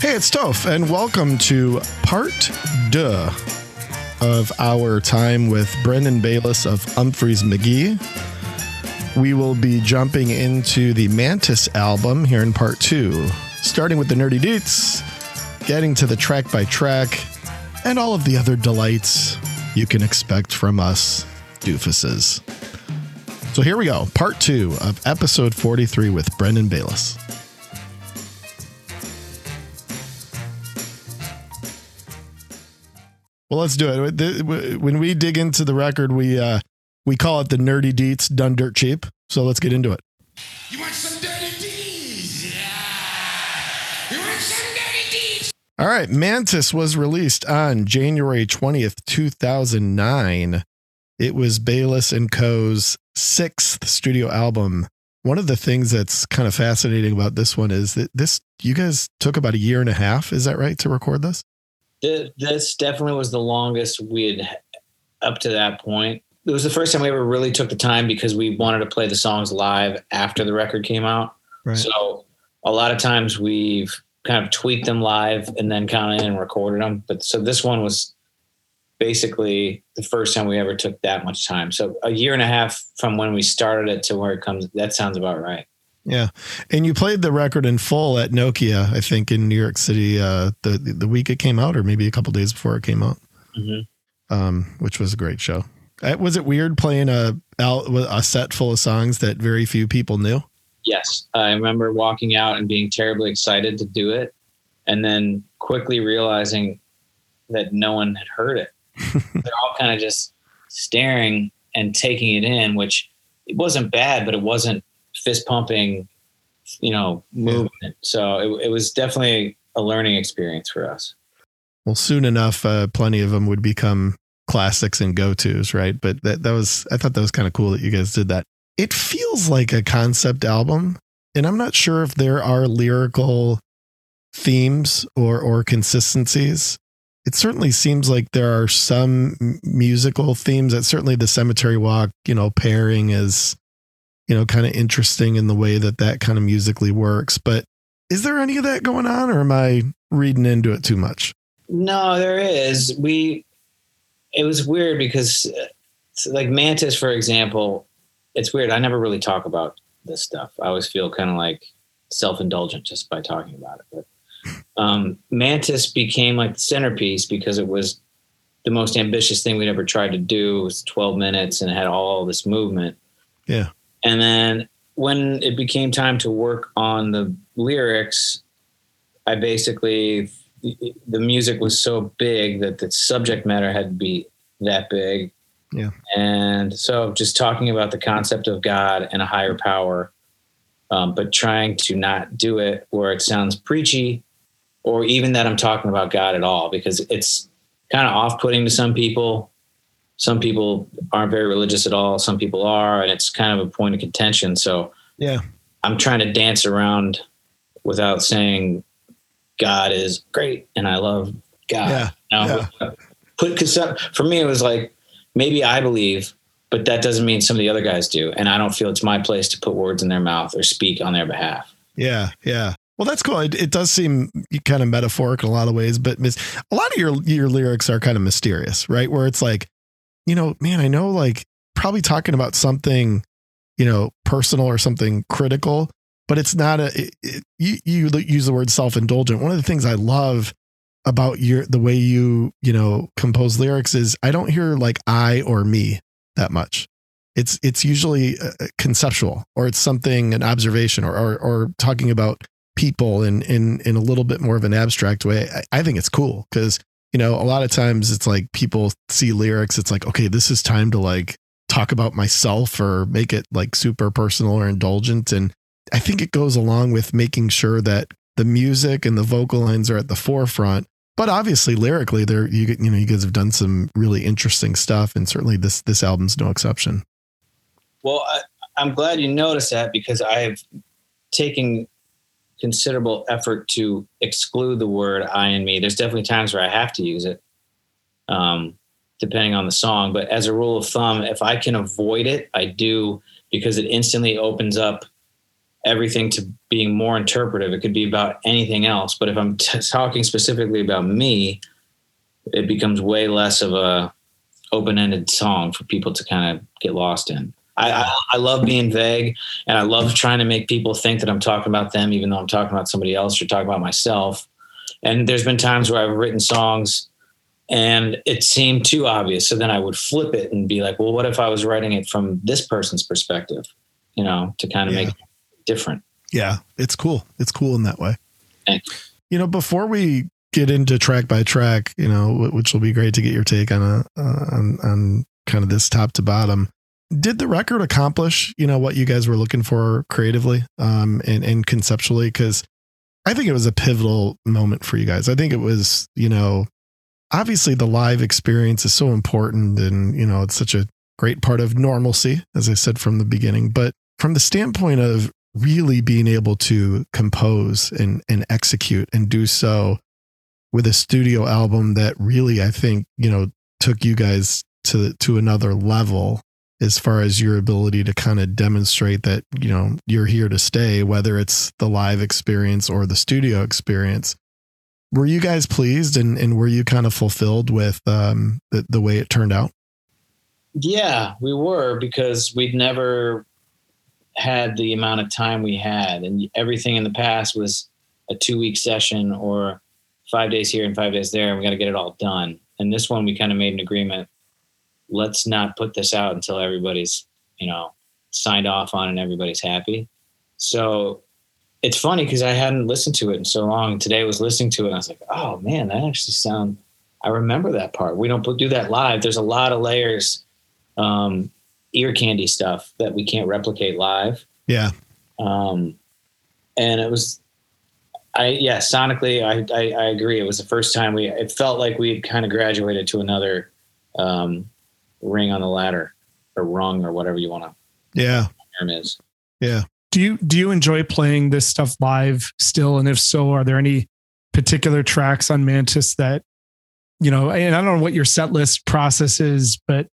Hey, it's Toph, and welcome to part deux of our time with Brendan Bayliss of Umphrey's McGee. We will be jumping into the Mantis album here in part two, starting with the nerdy deets, getting to the track by track, and all of the other delights you can expect from us doofuses. So here we go, part two of episode 43 with Brendan Bayliss. Well, let's do it. When we dig into the record, we uh, we call it the nerdy deets done dirt cheap. So let's get into it. You want some dirty deeds? Yeah. You want some dirty deeds? All right, Mantis was released on January twentieth, two thousand nine. It was Bayliss and Co.'s sixth studio album. One of the things that's kind of fascinating about this one is that this you guys took about a year and a half. Is that right to record this? This definitely was the longest we had up to that point. It was the first time we ever really took the time because we wanted to play the songs live after the record came out. Right. So a lot of times we've kind of tweaked them live and then kind of and recorded them. But so this one was basically the first time we ever took that much time. So a year and a half from when we started it to where it comes, that sounds about right. Yeah, and you played the record in full at Nokia, I think, in New York City uh, the the week it came out, or maybe a couple days before it came out, mm-hmm. um, which was a great show. Uh, was it weird playing a a set full of songs that very few people knew? Yes, I remember walking out and being terribly excited to do it, and then quickly realizing that no one had heard it. They're all kind of just staring and taking it in, which it wasn't bad, but it wasn't fist pumping, you know, movement. Yeah. So it, it was definitely a learning experience for us. Well, soon enough, uh, plenty of them would become classics and go tos, right? But that, that was, I thought that was kind of cool that you guys did that. It feels like a concept album, and I'm not sure if there are lyrical themes or or consistencies. It certainly seems like there are some musical themes. That certainly the Cemetery Walk, you know, pairing is you know, kind of interesting in the way that that kind of musically works. But is there any of that going on, or am I reading into it too much? No, there is. We, it was weird because, like Mantis, for example, it's weird. I never really talk about this stuff. I always feel kind of like self indulgent just by talking about it. But um, Mantis became like the centerpiece because it was the most ambitious thing we'd ever tried to do. It was 12 minutes and it had all this movement. Yeah. And then when it became time to work on the lyrics, I basically the music was so big that the subject matter had to be that big. Yeah. And so just talking about the concept of God and a higher power, um, but trying to not do it where it sounds preachy or even that I'm talking about God at all, because it's kind of off putting to some people some people aren't very religious at all. Some people are, and it's kind of a point of contention. So yeah, I'm trying to dance around without saying God is great and I love God. Yeah. Now, yeah. Put because for me it was like maybe I believe, but that doesn't mean some of the other guys do, and I don't feel it's my place to put words in their mouth or speak on their behalf. Yeah, yeah. Well, that's cool. It, it, does seem kind of metaphoric in a lot of ways, but mis- a lot of your your lyrics are kind of mysterious, right? Where it's like, you know, man, I know like probably talking about something, you know, personal or something critical, but it's not a, it, it, you, you use the word self indulgent. One of the things I love about your, the way you, you know, compose lyrics is I don't hear like I or me that much. It's, it's usually uh, uh, conceptual or it's something, an observation or, or, or talking about people in, in, in a little bit more of an abstract way. I, I think it's cool because you know, a lot of times it's like people see lyrics, it's like, okay, this is time to like talk about myself or make it like super personal or indulgent. And I think it goes along with making sure that the music and the vocal lines are at the forefront. But obviously, lyrically, there you you know you guys have done some really interesting stuff, and certainly this this album's no exception. Well, I, I'm glad you noticed that because I've taken considerable effort to exclude the word I and me. There's definitely times where I have to use it, um, depending on the song. But as a rule of thumb, if I can avoid it, I do because it instantly opens up everything to being more interpretive. It could be about anything else. But if I'm t- talking specifically about me, it becomes way less of a open-ended song for people to kind of get lost in. I, I, I, love being vague and I love trying to make people think that I'm talking about them, even though I'm talking about somebody else or talking about myself. And there's been times where I've written songs and it seemed too obvious. So then I would flip it and be like, well, what if I was writing it from this person's perspective, you know, to kind of yeah. make it different. Yeah, it's cool. It's cool in that way. Thanks. You know, before we get into track by track, you know, which will be great to get your take on a uh, on on kind of this top to bottom. Did the record accomplish, you know, what you guys were looking for creatively um, and and conceptually? Because I think it was a pivotal moment for you guys. I think it was, you know, obviously the live experience is so important, and you know, it's such a great part of normalcy, as I said from the beginning. But from the standpoint of really being able to compose and and execute and do so with a studio album that really I think, you know, took you guys to to another level as far as your ability to kind of demonstrate that, you know, you're here to stay whether it's the live experience or the studio experience. Were you guys pleased and and were you kind of fulfilled with um the the way it turned out? Yeah, we were because we'd never had the amount of time we had and everything in the past was a two week session or five days here and five days there and we got to get it all done and this one we kind of made an agreement let's not put this out until everybody's you know signed off on and everybody's happy so it's funny because i hadn't listened to it in so long today I was listening to it and i was like oh man that actually sound i remember that part we don't do that live there's a lot of layers um, ear candy stuff that we can't replicate live. Yeah. Um, and it was, I yeah, sonically, I, I, I agree. It was the first time we. It felt like we had kind of graduated to another um, ring on the ladder, or rung, or whatever you want to. Yeah. Term is. Yeah. Do you do you enjoy playing this stuff live still? And if so, are there any particular tracks on Mantis that you know? And I don't know what your set list process is, but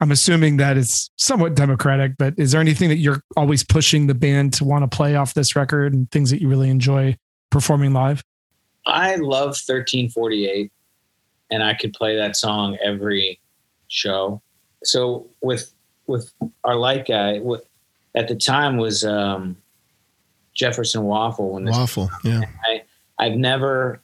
I'm assuming that it's somewhat democratic, but is there anything that you're always pushing the band to want to play off this record and things that you really enjoy performing live? I love 1348 and I could play that song every show. So with with our light guy, what at the time was um, Jefferson Waful when this Waful, yeah. I I've never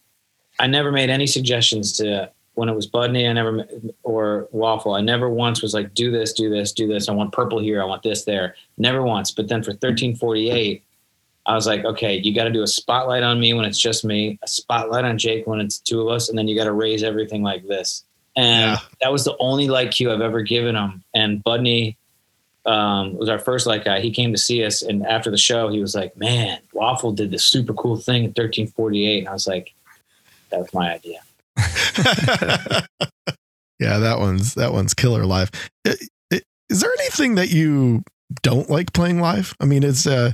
I never made any suggestions to when it was Budney, I never or Waful, I never once was like, do this, do this, do this. I want purple here. I want this there. Never once. But then for 1348, I was like, okay, you got to do a spotlight on me when it's just me, a spotlight on Jake when it's two of us, and then you got to raise everything like this. And yeah. that was the only light cue I've ever given him. And Budney um, was our first light guy. He came to see us, and after the show, he was like, "Man, Waful did this super cool thing in 1348." And I was like, "That was my idea." yeah, that one's that one's killer live. Is there anything that you don't like playing live? I mean, it's uh,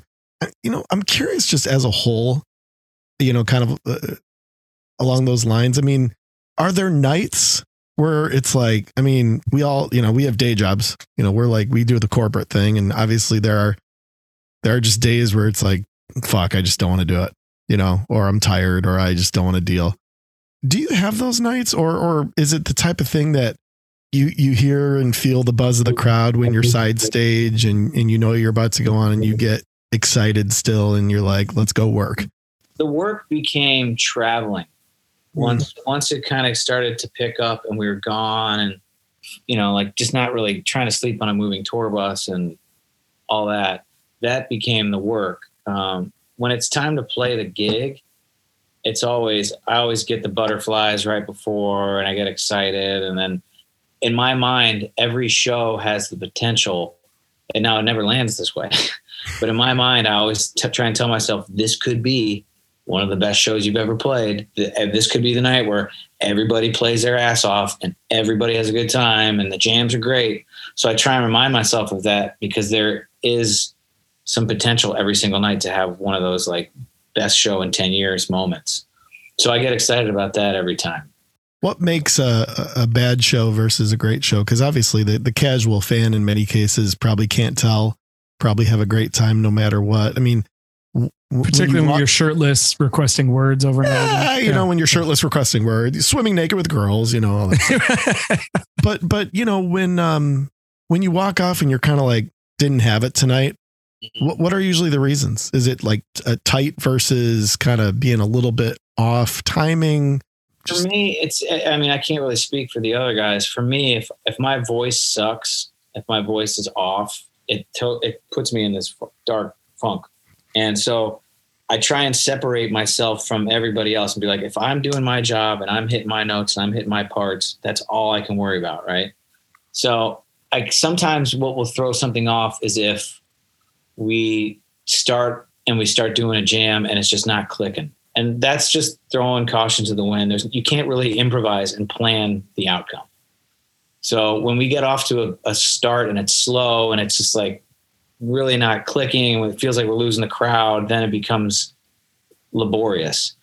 you know, I'm curious just as a whole, you know, kind of uh, along those lines. I mean, are there nights where it's like, I mean, we all, you know, we have day jobs. You know, we're like we do the corporate thing, and obviously there are there are just days where it's like, fuck, I just don't want to do it. You know, or I'm tired, or I just don't want to deal do you have those nights or or is it the type of thing that you you hear and feel the buzz of the crowd when you're side stage and and you know you're about to go on and you get excited still and you're like let's go work the work became traveling once mm. once it kind of started to pick up and we were gone and you know like just not really trying to sleep on a moving tour bus and all that that became the work um, when it's time to play the gig it's always I always get the butterflies right before and I get excited and then in my mind every show has the potential and now it never lands this way but in my mind I always t- try and tell myself this could be one of the best shows you've ever played this could be the night where everybody plays their ass off and everybody has a good time and the jams are great so I try and remind myself of that because there is some potential every single night to have one of those like best show in 10 years moments. So I get excited about that every time. What makes a, a bad show versus a great show? Because obviously, the, the casual fan in many cases probably can't tell, probably have a great time no matter what. I mean, Particularly when, you when you're shirtless, requesting words over and over. you yeah. know, when you're shirtless, requesting words, swimming naked with girls, you know. but but you know when um when you walk off and you're kind of like didn't have it tonight. Mm-hmm. What what are usually the reasons? Is it like a tight versus kind of being a little bit off timing? Just- for me, it's. I mean, I can't really speak for the other guys. For me, if if my voice sucks, if my voice is off, it to, it puts me in this dark funk, and so I try and separate myself from everybody else and be like, if I'm doing my job and I'm hitting my notes and I'm hitting my parts, that's all I can worry about, right? So, I sometimes what will throw something off is if we start and we start doing a jam and it's just not clicking and that's just throwing caution to the wind. There's you can't really improvise and plan the outcome. So when we get off to a, a start and it's slow and it's just like really not clicking, it feels like we're losing the crowd, then it becomes laborious,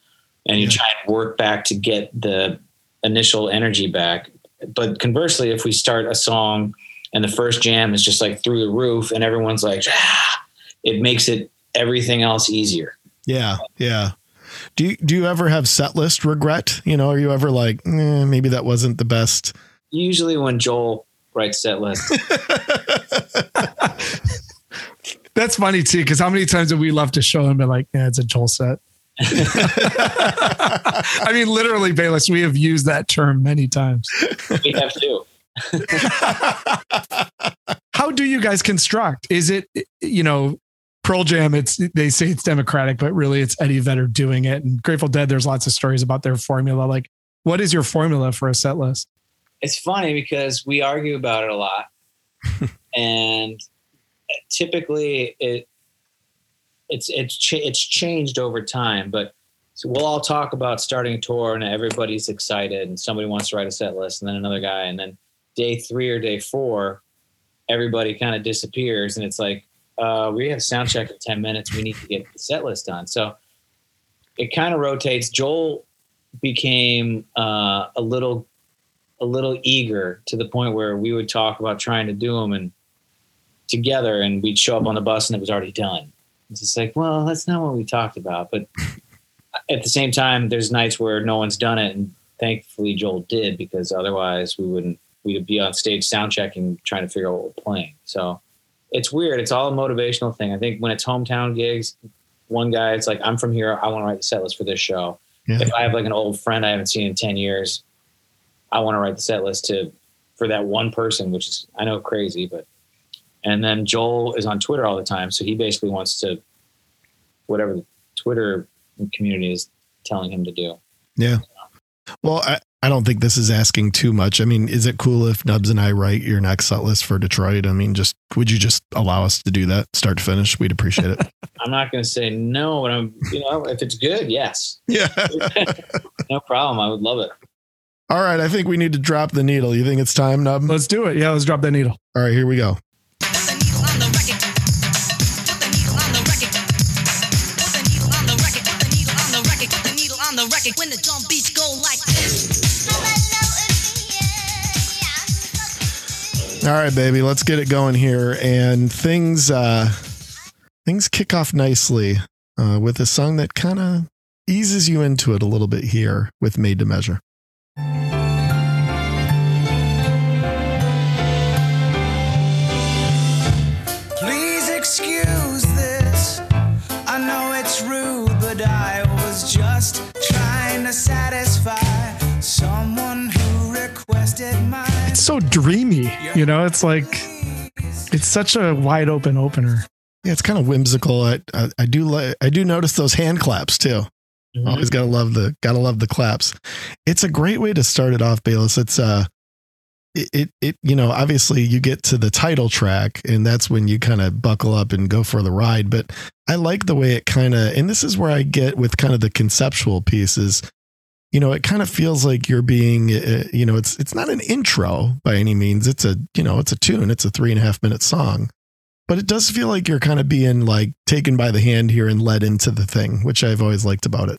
and you yeah. try and work back to get the initial energy back. But conversely, if we start a song and the first jam is just like through the roof and everyone's like, ah, it makes it everything else easier. Yeah, yeah. Do you, do you ever have set list regret? You know, are you ever like, eh, maybe that wasn't the best? Usually when Joel writes set list. That's funny too, because how many times have we left a show and been like, yeah, it's a Joel set? I mean, literally, Bayliss, we have used that term many times. We have too. How do you guys construct? Is it, you know, Pearl Jam, it's they say it's democratic, but really it's Eddie Vedder doing it. And Grateful Dead, there's lots of stories about their formula. Like, what is your formula for a set list? It's funny because we argue about it a lot, and typically it it's it's ch- it's changed over time. But so we'll all talk about starting a tour, and everybody's excited, and somebody wants to write a set list, and then another guy, and then day three or day four, everybody kind of disappears, and it's like uh, we have sound check in 10 minutes. We need to get the set list done. So it kind of rotates. Joel became uh, a little a little eager to the point where we would talk about trying to do them and together and we'd show up on the bus and it was already done. It's just like, well, that's not what we talked about. But at the same time, there's nights where no one's done it. And thankfully Joel did because otherwise we wouldn't, we'd be on stage sound checking, trying to figure out what we're playing. So it's weird. It's all a motivational thing. I think when it's hometown gigs, one guy, it's like, I'm from here. I want to write the set list for this show. Yeah. If I have like an old friend I haven't seen in 10 years, I want to write the set list to, for that one person, which is, I know crazy, but, and then Joel is on Twitter all the time. So he basically wants to, whatever the Twitter community is telling him to do. Yeah. Well, I, I don't think this is asking too much. I mean, is it cool if Nubs and I write your next set list for Detroit? I mean, just would you just allow us to do that start to finish? We'd appreciate it. I'm not going to say no, but I'm, you know, if it's good, yes. Yeah. no problem. I would love it. All right. I think we need to drop the needle. You think it's time, Nub? Let's do it. Yeah, let's drop that needle. All right, here we go. When the drum beats go like this. All right, baby, let's get it going here. And things uh things kick off nicely uh, with a song that kind of eases you into it a little bit here with Made to Measure. So dreamy. You know, it's like it's such a wide open opener. Yeah, it's kind of whimsical. I I, I do like I do notice those hand claps too. Mm-hmm. Always gotta love the gotta love the claps. It's a great way to start it off, Bayliss. It's uh it, it, it you know obviously you get to the title track and that's when you kind of buckle up and go for the ride but i like the way it kind of and this is where i get with kind of the conceptual pieces you know, it kind of feels like you're being, uh, you know, it's it's not an intro by any means. It's a, you know, it's a tune. It's a three and a half minute song, but it does feel like you're kind of being like taken by the hand here and led into the thing, which I've always liked about it.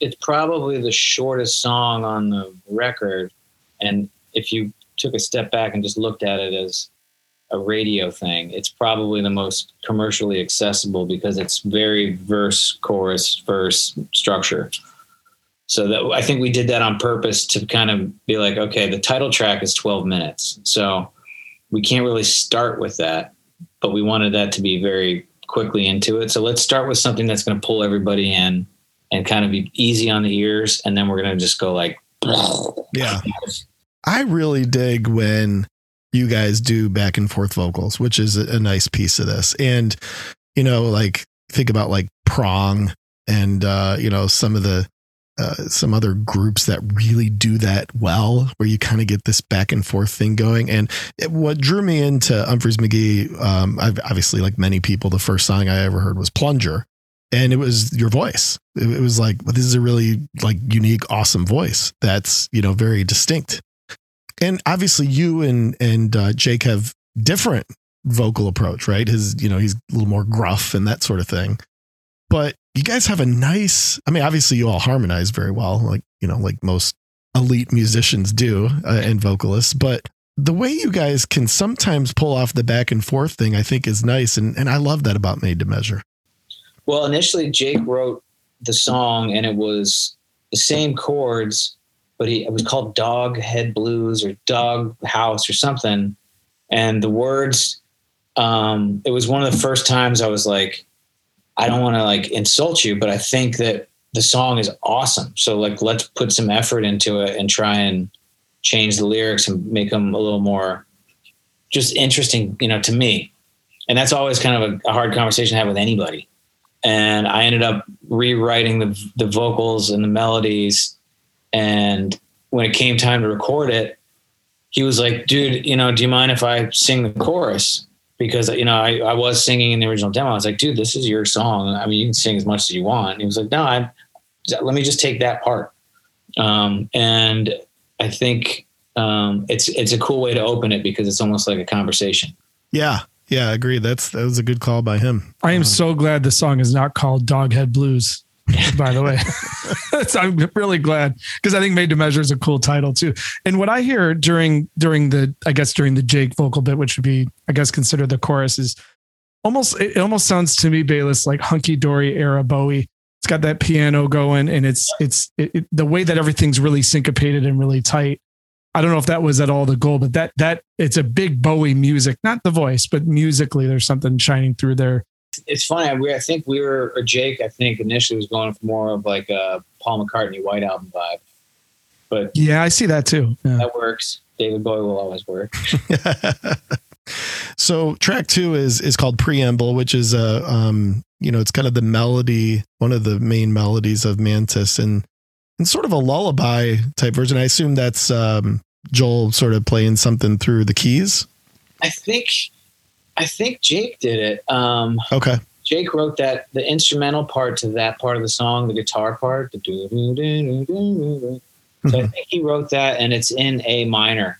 It's probably the shortest song on the record, and if you took a step back and just looked at it as a radio thing. It's probably the most commercially accessible because it's very verse, chorus, verse structure. So that I think we did that on purpose to kind of be like, okay, the title track is 12 minutes. So we can't really start with that, but we wanted that to be very quickly into it. So let's start with something that's going to pull everybody in and kind of be easy on the ears. And then we're going to just go like, yeah. I really dig when you guys do back and forth vocals, which is a, nice piece of this. And, you know, like think about like prong and, uh, you know, some of the, uh, some other groups that really do that well, where you kind of get this back and forth thing going. And it, what drew me into Umphrey's McGee, um, I've obviously, like many people, the first song I ever heard was Plunger, and it was your voice. It, it was like, well, this is a really like unique, awesome voice that's you know very distinct. And obviously, you and and uh, Jake have different vocal approach, right? His, you know, he's a little more gruff and that sort of thing. But you guys have a nice, I mean, obviously you all harmonize very well, like, you know, like most elite musicians do uh, and vocalists, but the way you guys can sometimes pull off the back and forth thing, I think is nice. And, and I love that about Made to Measure. Well, initially Jake wrote the song and it was the same chords, but he, it was called Dog Head Blues or Dog House or something. And the words, um, it was one of the first times I was like, I don't want to like insult you, but I think that the song is awesome. So like, let's put some effort into it and try and change the lyrics and make them a little more just interesting, you know, to me. And that's always kind of a, a hard conversation to have with anybody. And I ended up rewriting the the vocals and the melodies. And when it came time to record it, he was like, "Dude, you know, do you mind if I sing the chorus?" Because you know I, I was singing in the original demo. I was like, dude, this is your song. I mean, you can sing as much as you want. And he was like, no, I let me just take that part. Um, and I think um, it's it's a cool way to open it because it's almost like a conversation. Yeah, yeah, I agree. That's that was a good call by him. I am um, so glad the song is not called Doghead Blues by the way. so I'm really glad because I think Made to Measure is a cool title too. And what I hear during during the I guess during the Jake vocal bit, which would be I guess considered the chorus, is almost it almost sounds to me, Bayliss, like hunky dory era Bowie. It's got that piano going, and it's it's it, it, the way that everything's really syncopated and really tight. I don't know if that was at all the goal, but that that it's a big Bowie music, not the voice, but musically, there's something shining through there it's funny. We, I think we were, or Jake, I think initially was going for more of like a Paul McCartney White Album vibe. But yeah, I see that too. Yeah. That works. David Bowie will always work. so track two is is called Preamble, which is a um, you know, it's kind of the melody, one of the main melodies of Mantis, and and sort of a lullaby type version. I assume that's um, Joel sort of playing something through the keys. I think I think Jake did it. Um, okay. Jake wrote that the instrumental part to that part of the song, the guitar part. The mm-hmm. So I think he wrote that, and it's in A minor,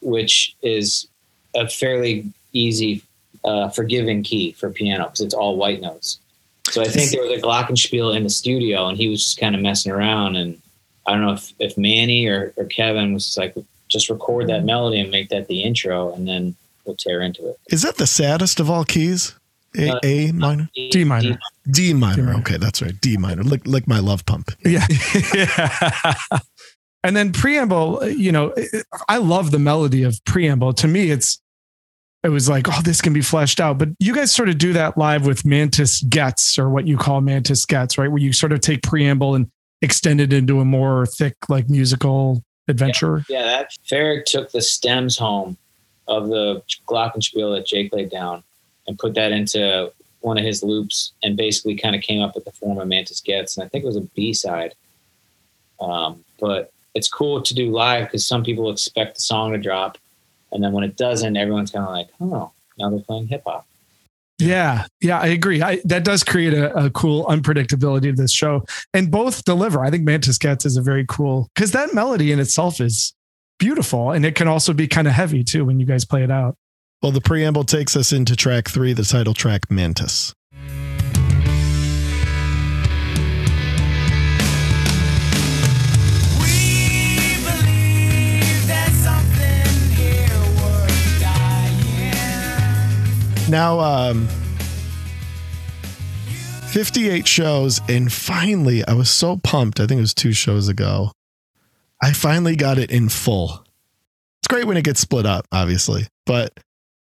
which is a fairly easy, uh, forgiving key for piano because it's all white notes. So I think there was a glockenspiel in the studio, and he was just kind of messing around. And I don't know if, if Manny or, or Kevin was like, just record that melody and make that the intro, and then will tear into it. Is that the saddest of all keys? A, uh, A minor, D, D minor, D minor. D minor. Okay, that's right. D minor, like like my love pump. Yeah. yeah. and then preamble. You know, I love the melody of preamble. To me, it's it was like, oh, this can be fleshed out. But you guys sort of do that live with Mantis Gets, or what you call Mantis Gets, right? Where you sort of take preamble and extend it into a more thick, like musical adventure. Yeah, yeah that Farag took the stems home of the glockenspiel that Jake laid down and put that into one of his loops and basically kind of came up with the form of Mantis Gets. And I think it was a B side. Um, but it's cool to do live because some people expect the song to drop. And then when it doesn't, everyone's kind of like, oh, now they're playing hip hop. Yeah, yeah, I agree. I, that does create a, a, cool unpredictability of this show, and both deliver. I think Mantis Gets is a very cool because that melody in itself is beautiful and it can also be kind of heavy too when you guys play it out. Well, the preamble takes us into track three, the title track Mantis. Now, um, 58 shows, and finally, I was so pumped. I think it was two shows ago. I finally got it in full. It's great when it gets split up, obviously, but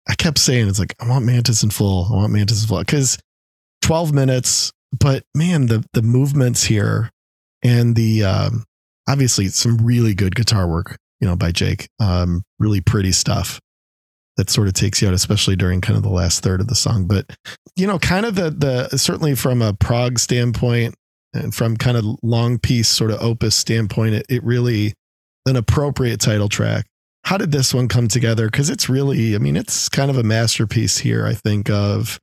I kept saying it's like I want Mantis in full. I want Mantis in full because 12 minutes. But man, the the movements here and the um, obviously some really good guitar work, you know, by Jake. Um, really pretty stuff that sort of takes you out, especially during kind of the last third of the song. But you know, kind of the the certainly from a prog standpoint and from kind of long piece sort of opus standpoint, it, it really an appropriate title track. How did this one come together? Because it's really, I mean, it's kind of a masterpiece here. I think of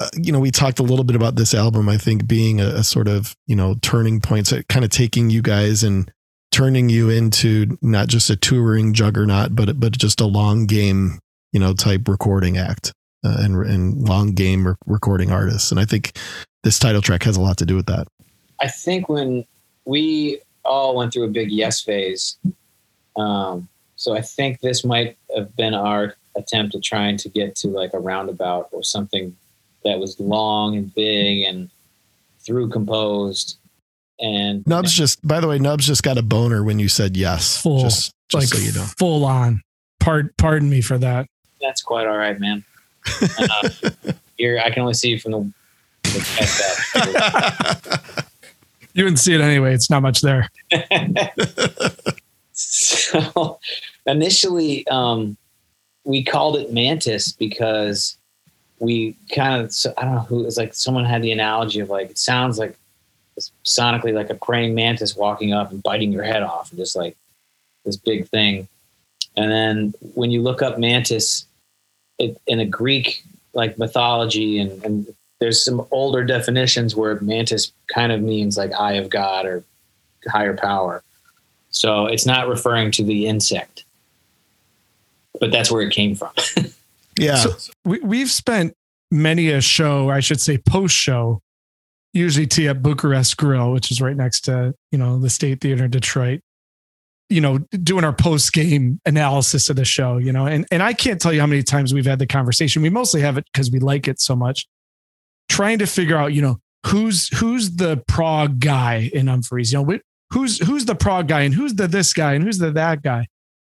uh, you know, we talked a little bit about this album, I think being a, a sort of, you know, turning point, so kind of taking you guys and turning you into not just a touring juggernaut, but, but just a long game, you know, type recording act uh, and, and long game re- recording artists. And I think this title track has a lot to do with that. I think when we all went through a big yes phase, um, so I think this might have been our attempt at trying to get to like a roundabout or something that was long and big and through composed. And Nubs just, by the way, Nubs just got a boner when you said yes. Full, just, just like so you know. full on. Pard, pardon me for that. That's quite all right, man. uh, here, I can only see you from the. the you wouldn't see it anyway. It's not much there. so initially, um, we called it Mantis because we kind of so, I don't know who it's like someone had the analogy of like it sounds like sonically like a praying mantis walking up and biting your head off and just like this big thing. And then when you look up mantis it, in a Greek like mythology and, and there's some older definitions where mantis kind of means like eye of God or higher power. So it's not referring to the insect, but that's where it came from. Yeah. So we, we've spent many a show, I should say post show, usually tea at Bucharest Grill, which is right next to, you know, the State Theater in Detroit, you know, doing our post game analysis of the show, you know, and, and I can't tell you how many times we've had the conversation. We mostly have it because we like it so much, trying to figure out, you know, who's, who's the prog guy in Umphrey's, you know, who's, who's the prog guy and who's the this guy and who's the that guy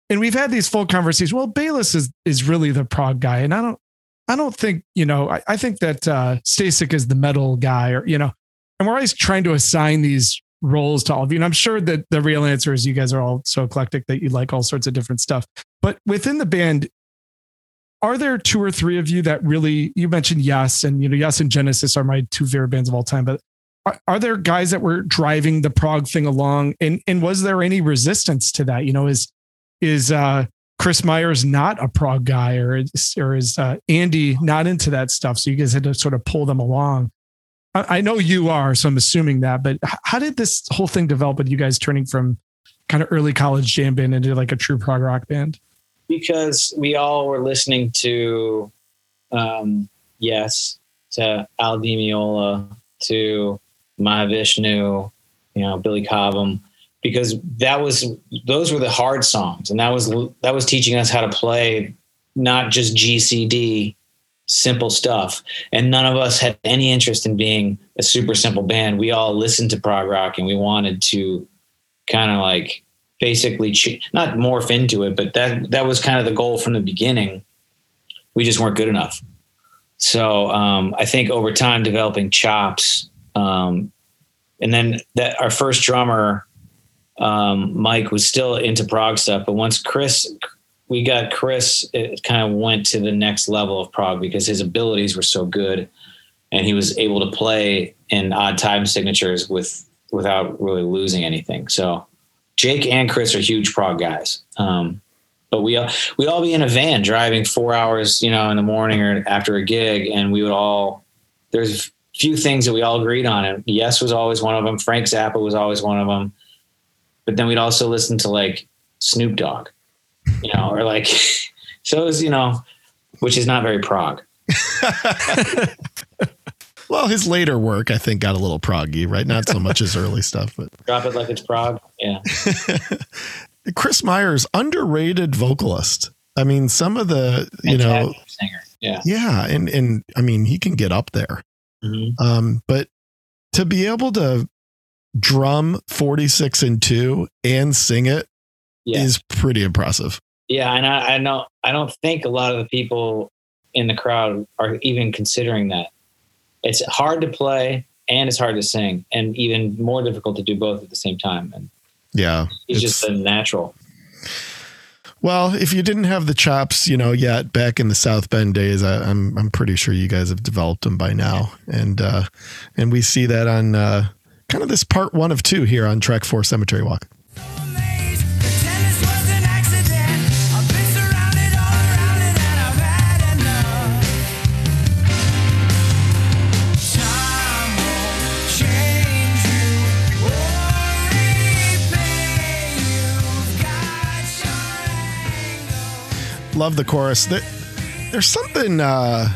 and we've had these full conversations. Well, Bayliss is is really the prog guy, and I don't I don't think you know. I, I think that uh, Stasik is the metal guy, or you know, and we're always trying to assign these roles to all of you. And I'm sure that the real answer is you guys are all so eclectic that you like all sorts of different stuff. But within the band, are there two or three of you that really you mentioned Yes and you know Yes and Genesis are my two favorite bands of all time, but are, are there guys that were driving the prog thing along and and was there any resistance to that? You know, is is uh, Kris Myers not a prog guy, or is, or is uh, Andy not into that stuff? So you guys had to sort of pull them along. I, I know you are, so I'm assuming that. But how did this whole thing develop with you guys turning from kind of early college jam band into like a true prog rock band? Because we all were listening to, um, yes, to Al Di Meola, to Mahavishnu, you know, Billy Cobham because that was those were the hard songs. And that was that was teaching us how to play not just GCD simple stuff. And none of us had any interest in being a super simple band. We all listened to prog rock and we wanted to kind of like basically ch- not morph into it but that that was kind of the goal from the beginning we just weren't good enough so um, i think over time developing chops um, and then that our first drummer um, Mike was still into prog stuff, but once Kris, we got Kris, it kind of went to the next level of prog because his abilities were so good, and he was able to play in odd time signatures with without really losing anything. So Jake and Kris are huge prog guys. Um, but we we all be in a van driving four hours, you know, in the morning or after a gig, and we would all there's a few things that we all agreed on, and Yes was always one of them. Frank Zappa was always one of them but then we'd also listen to like Snoop Dogg, you know, or like so it was, you know, which is not very prog. well, his later work I think got a little proggy, right? Not so much his early stuff, but drop it like it's prog. Yeah. Kris Myers, underrated vocalist. I mean, some of the you know, singer. Yeah. Yeah. And, and I mean, he can get up there. Mhm. Um, but to be able to drum 46 and 2 and sing it is Yeah. pretty impressive. Yeah, and I, I know I don't think a lot of the people in the crowd are even considering that. It's hard to play and it's hard to sing, and even more difficult to do both at the same time. And Yeah. he's it's- just a natural. well, if you didn't have the chops, you know, yet back in the South Bend days, I, I'm I'm pretty sure you guys have developed them by now, and uh, and we see that on uh, kind of this part one of two here on track four, Cemetery Walk. Love the chorus. There, there's something uh,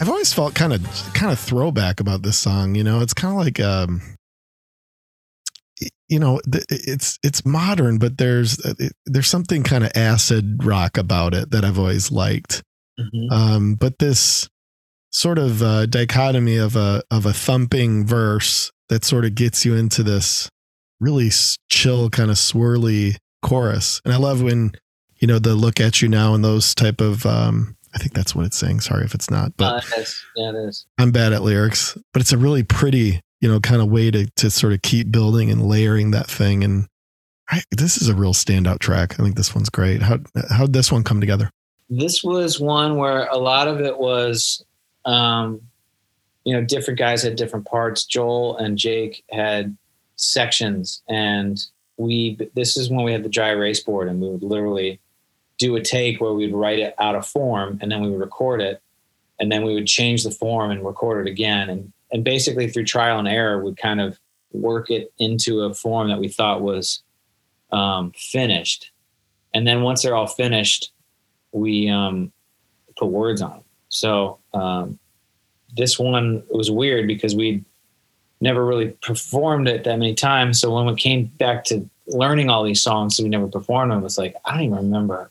I've always felt kind of kind of throwback about this song. You know, it's kind of like um, you know, it's it's modern, but there's it, there's something kind of acid rock about it that I've always liked. Mhm. Um, but this sort of uh, dichotomy of a of a thumping verse that sort of gets you into this really chill kind of swirly chorus, and I love when you know the look at you now and those type of. Um, I think that's what it's saying. Sorry if it's not, but Uh, that's- yeah, it is. I'm bad at lyrics. But it's a really pretty, you know, kind of way to to sort of keep building and layering that thing. And I, this is a real standout track. I think this one's great. How how'd this one come together? This was one where a lot of it was, um, you know, different guys had different parts. Joel and Jake had sections, and we. This is when we had the dry erase board, and we would literally do a take where we'd write it out of form, and then we would record it, and then we would change the form and record it again, and and basically through trial and error, would kind of work it into a form that we thought was um, finished, and then once they're all finished we um, put words on it. So um, this one was weird because we never really performed it that many times. So when we came back to learning all these songs, so we never performed them. was like I don't even remember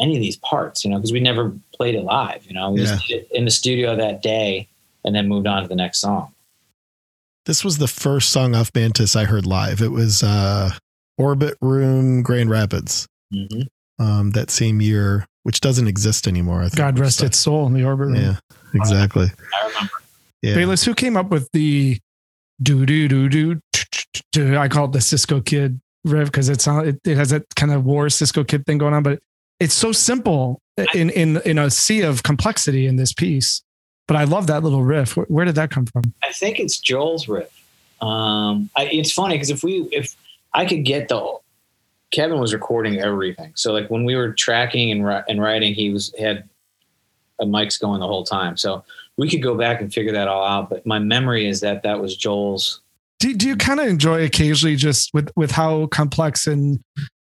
any of these parts, you know, because we never played it live. You know, we just did it in the studio that day and then moved on to the next song. This was the first song off Mantis I heard live. It was uh, Orbit Room Grand Rapids Mm-hmm. um, that same year, which doesn't exist anymore. I think. God rest its soul in the orbit room. Yeah, exactly. I remember. Yeah. Bayliss, who came up with the do do do do? do- I call it the Cisco Kid riff because it's not, it, it has that kind of war Cisco Kid thing going on, but it's so simple in in in a sea of complexity in this piece. But I love that little riff. Where, where did that come from? I think it's Joel's riff. Um, I, it's funny because if we if I could get the Kevin was recording everything, so like when we were tracking and and writing, he was had a mics going the whole time, so we could go back and figure that all out. But my memory is that that was Joel's. Do, do you kind of enjoy occasionally just with with how complex and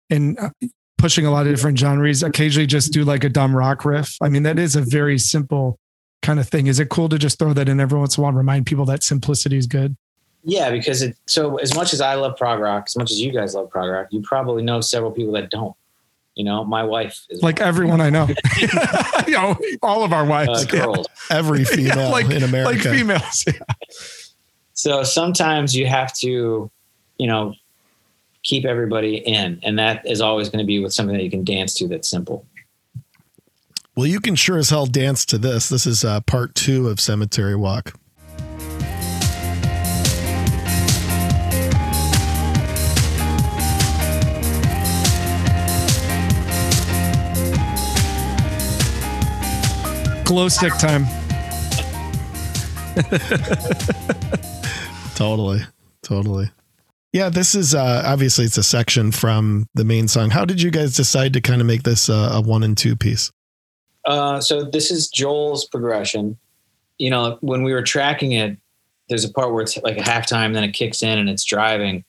and uh, pushing a lot of different genres? Occasionally, just do like a dumb rock riff. I mean, that is a very simple kind of thing. Is it cool to just throw that in every once in a while and remind people that simplicity is good? Yeah, because it so as much as I love prog rock, as much as you guys love prog rock, you probably know several people that don't. You know, my wife is Like everyone I know, you know, all of our uh, wives, yeah. girls. Every female like- in America. like females. Yeah. So sometimes you have to, you know, keep everybody in, and that is always going to be with something that you can dance to that's simple. Well, you can sure as hell dance to this. This is uh, part two of Cemetery Walk. Glow stick time. Totally. Totally. Yeah, this is uh, obviously it's a section from the main song. How did you guys decide to kind of make this uh, a one and two piece? Uh, so this is Joel's progression. You know, when we were tracking it, there's a part where it's like a halftime, then it kicks in and it's driving.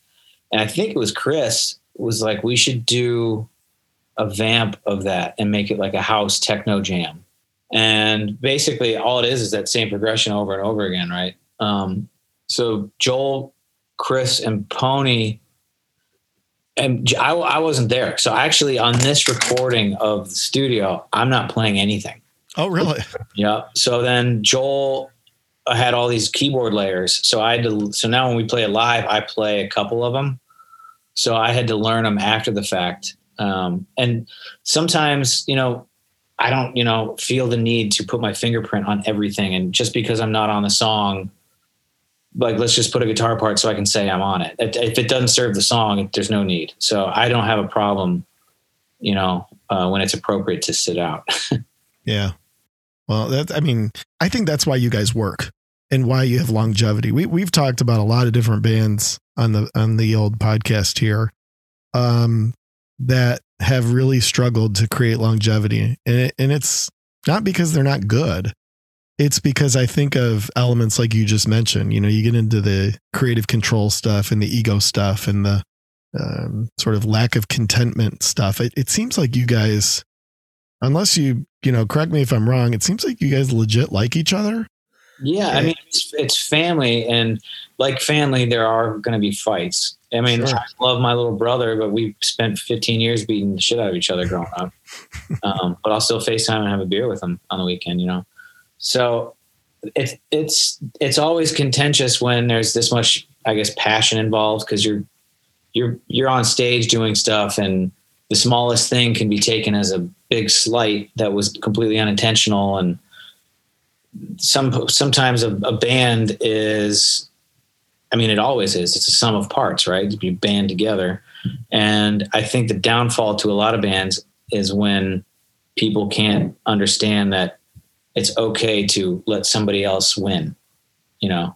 And I think it was Kris was like, we should do a vamp of that and make it like a house techno jam. And basically, all it is is that same progression over and over again, right? Um, so Joel, Kris, and Pony and I, I wasn't there. So actually, on this recording of the studio, I'm not playing anything. Oh, really? Yeah. So then Joel had all these keyboard layers. So I had to. So now when we play it live, I play a couple of them. So I had to learn them after the fact. Um, and sometimes, you know, I don't, you know, feel the need to put my fingerprint on everything. And just because I'm not on the song, like let's just put a guitar part so I can say I'm on it. If it doesn't serve the song, there's no need. So I don't have a problem, you know, uh, when it's appropriate to sit out. Yeah. Well, that I mean, I think that's why you guys work and why you have longevity. We we've talked about a lot of different bands on the on the old podcast here um that have really struggled to create longevity. And it, and it's not because they're not good. It's because I think of elements like you just mentioned. You know, you get into the creative control stuff and the ego stuff and the um, sort of lack of contentment stuff. It, it seems like you guys, unless you, you know, correct me if I'm wrong, it seems like you guys legit like each other. Yeah, I mean it's, it's family, and like family, there are going to be fights. I mean, Sure. I love my little brother, but we spent 15 years beating the shit out of each other growing up. um, but I'll still Facetime and have a beer with him on the weekend, you know. So it's it's it's always contentious when there's this much, I guess, passion involved because you're you're you're on stage doing stuff, and the smallest thing can be taken as a big slight that was completely unintentional. And some sometimes a, a band is i mean it always is. It's a sum of parts right? You band together. And i think the downfall to a lot of bands is when people can't understand that it's okay to let somebody else win you know